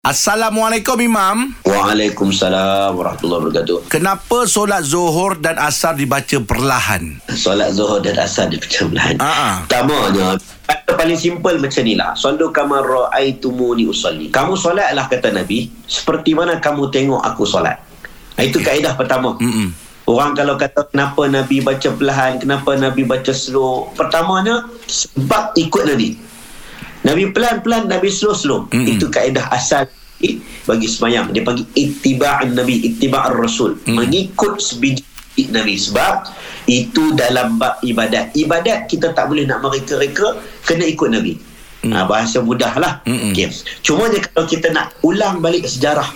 Assalamualaikum Imam. Waalaikumsalam warahmatullahi wabarakatuh. Kenapa solat Zuhur dan Asar dibaca perlahan? Solat Zuhur dan Asar dibaca perlahan. Ah, ah. Pertamanya, kata paling simple macam ni lah. Sallu kama ra'aitumuni usalli. Kamu solatlah kata Nabi, seperti mana kamu tengok aku solat. Okay. Itu kaedah pertama. Mm-mm. Orang kalau kata kenapa Nabi baca perlahan, kenapa Nabi baca slow. Pertamanya, sebab ikut Nabi. Nabi pelan-pelan, Nabi slow-slow. Mm-mm. Itu kaedah asal bagi semayang. Dia panggil ittiba'an Nabi, ittiba'an Rasul. Mm. Mengikut sebiji Nabi. Sebab itu dalam bab ibadat. Ibadat kita tak boleh nak mereka-reka, kena ikut Nabi. Mm. Ha, bahasa mudah lah. Mm-mm. Okay. Cuma je kalau kita nak ulang balik sejarah.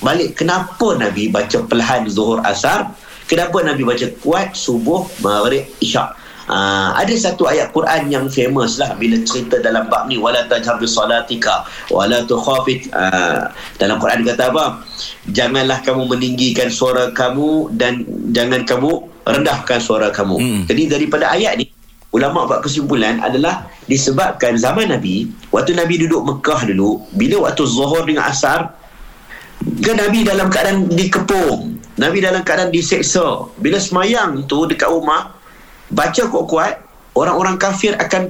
Balik kenapa Nabi baca perlahan zuhur asar. Kenapa Nabi baca kuat subuh, maghrib, isyak. Uh, ada satu ayat Quran yang famous lah bila cerita dalam bab ni wala tajhar bi salatika wala tukhafit. Uh, dalam Quran kata apa? Janganlah kamu meninggikan suara kamu dan jangan kamu rendahkan suara kamu. Hmm. jadi daripada ayat ni ulama buat kesimpulan adalah disebabkan zaman Nabi waktu Nabi duduk Mekah dulu bila waktu zuhur dengan asar kan Nabi dalam keadaan dikepung Nabi dalam keadaan diseksa. Bila semayang tu dekat rumah baca kuat-kuat orang-orang kafir akan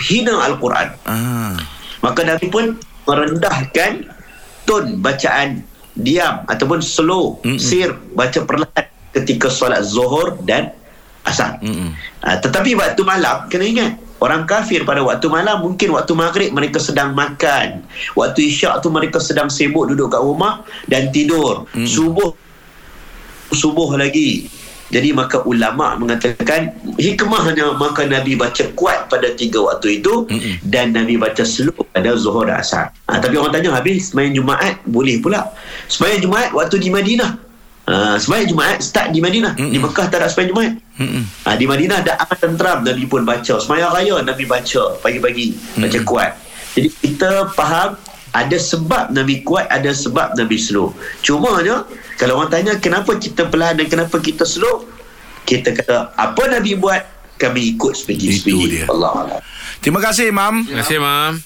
hina Al-Quran Ah. maka Nabi pun merendahkan tone bacaan diam ataupun slow Mm-mm. sir baca perlahan ketika solat zuhur dan asar Mm-mm. Ha, tetapi waktu malam kena ingat orang kafir pada waktu malam mungkin waktu maghrib mereka sedang makan waktu isyak tu mereka sedang sibuk duduk kat rumah dan tidur Hmm. subuh subuh lagi jadi maka ulama mengatakan hikmahnya maka Nabi baca kuat pada tiga waktu itu Mm-mm. dan Nabi baca slow pada zuhur dan asar. Ha, tapi orang tanya habis semayang Jumaat boleh pula. Semayang Jumaat waktu di Madinah. Ha, semayang Jumaat start di Madinah. Mm-mm. Di Mekah tak ada semayang Jumaat. Ha, di Madinah ada amat tentram Nabi pun baca. Semayang raya Nabi baca pagi-pagi. Baca Mm-mm. kuat. Jadi kita faham ada sebab Nabi kuat, ada sebab Nabi slow. Cumanya kalau orang tanya kenapa kita perlahan dan kenapa kita slow, kita kata apa Nabi buat, kami ikut dia. Allah Allah. Terima kasih Imam. Terima kasih, Mam.